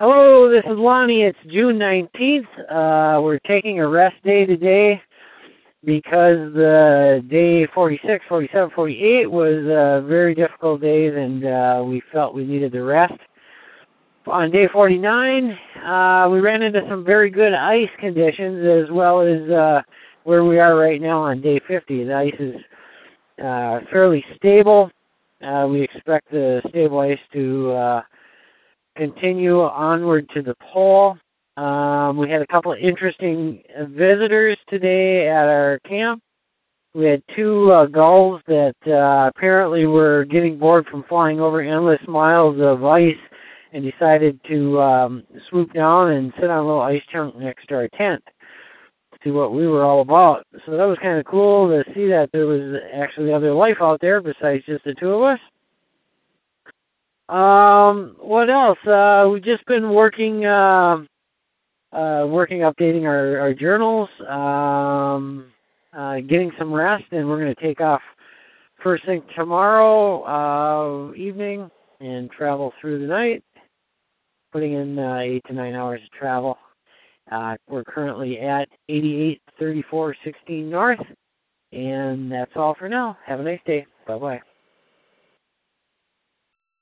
Hello, this is Lonnie. It's June 19th. Uh, we're taking a rest day today because the day 46, 47, 48 was uh, very difficult days and uh, we felt we needed the rest. On day 49, uh, we ran into some very good ice conditions as well as uh, where we are right now on day 50. The ice is uh, fairly stable. Uh, we expect the stable ice to uh, continue onward to the pole. Um, we had a couple of interesting visitors today at our camp. We had two uh, gulls that uh, apparently were getting bored from flying over endless miles of ice and decided to um, swoop down and sit on a little ice chunk next to our tent to see what we were all about. So that was kind of cool to see that there was actually other life out there besides just the two of us. Um, what else? Uh, we've just been working, uh, uh, working, updating our, our journals, um, uh, getting some rest, and we're going to take off first thing tomorrow uh, evening and travel through the night, putting in uh, eight to nine hours of travel. Uh, we're currently at 883416 North, and that's all for now. Have a nice day. Bye bye.